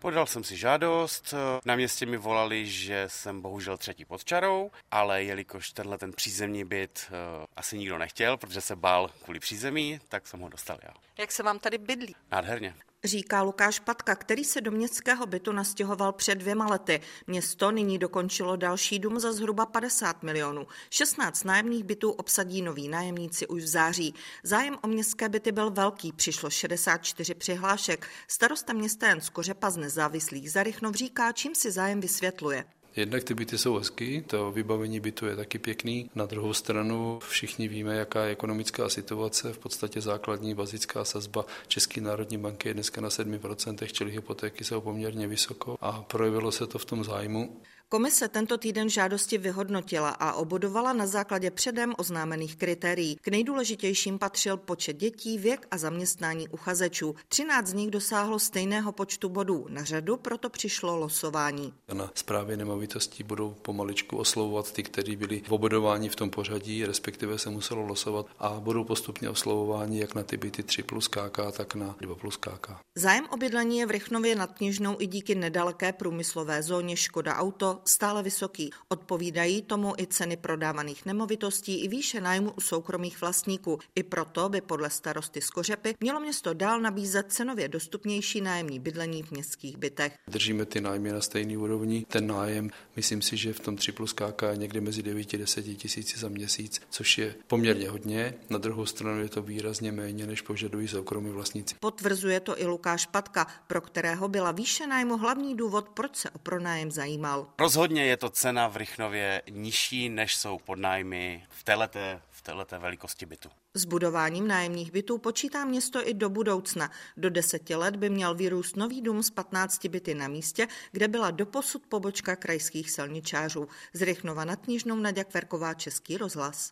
Podal jsem si žádost, na městě mi volali, že jsem bohužel třetí pod čarou, ale jelikož tenhle ten přízemní byt uh, asi nikdo nechtěl, protože se bál kvůli přízemí, tak jsem ho dostal já. Jak se vám tady bydlí? Nádherně. Říká Lukáš Patka, který se do městského bytu nastěhoval před dvěma lety. Město nyní dokončilo další dům za zhruba 50 milionů. 16 nájemních bytů obsadí noví nájemníci už v září. Zájem o městské byty byl velký, přišlo 64 přihlášek. Starosta města Jan Skořepa z nezávislých Zarychnov říká, čím si zájem vysvětluje. Jednak ty byty jsou hezký, to vybavení bytu je taky pěkný. Na druhou stranu všichni víme, jaká je ekonomická situace. V podstatě základní bazická sazba České národní banky je dneska na 7%, čili hypotéky jsou poměrně vysoko a projevilo se to v tom zájmu. Komise tento týden žádosti vyhodnotila a obodovala na základě předem oznámených kritérií. K nejdůležitějším patřil počet dětí, věk a zaměstnání uchazečů. 13 z nich dosáhlo stejného počtu bodů. Na řadu proto přišlo losování. Na zprávě nemovitostí budou pomaličku oslovovat ty, kteří byli v obodování v tom pořadí, respektive se muselo losovat a budou postupně oslovováni jak na ty byty 3 plus KK, tak na 2 plus KK. Zájem o bydlení je v Rychnově nad Kněžnou i díky nedaleké průmyslové zóně Škoda Auto stále vysoký. Odpovídají tomu i ceny prodávaných nemovitostí i výše nájmu u soukromých vlastníků. I proto by podle starosty Skořepy mělo město dál nabízet cenově dostupnější nájemní bydlení v městských bytech. Držíme ty nájmy na stejný úrovni. Ten nájem, myslím si, že v tom 3 plus KK je někde mezi 9 a 10 tisíci za měsíc, což je poměrně hodně. Na druhou stranu je to výrazně méně, než požadují soukromí vlastníci. Potvrzuje to i Lukáš Patka, pro kterého byla výše nájmu hlavní důvod, proč se o pronájem zajímal. Rozhodně je to cena v Rychnově nižší, než jsou podnájmy v této, v této velikosti bytu. S budováním nájemních bytů počítá město i do budoucna. Do deseti let by měl vyrůst nový dům s 15 byty na místě, kde byla doposud pobočka krajských silničářů. Z Rychnova nad Knižnou Naďa Kverková, Český rozhlas.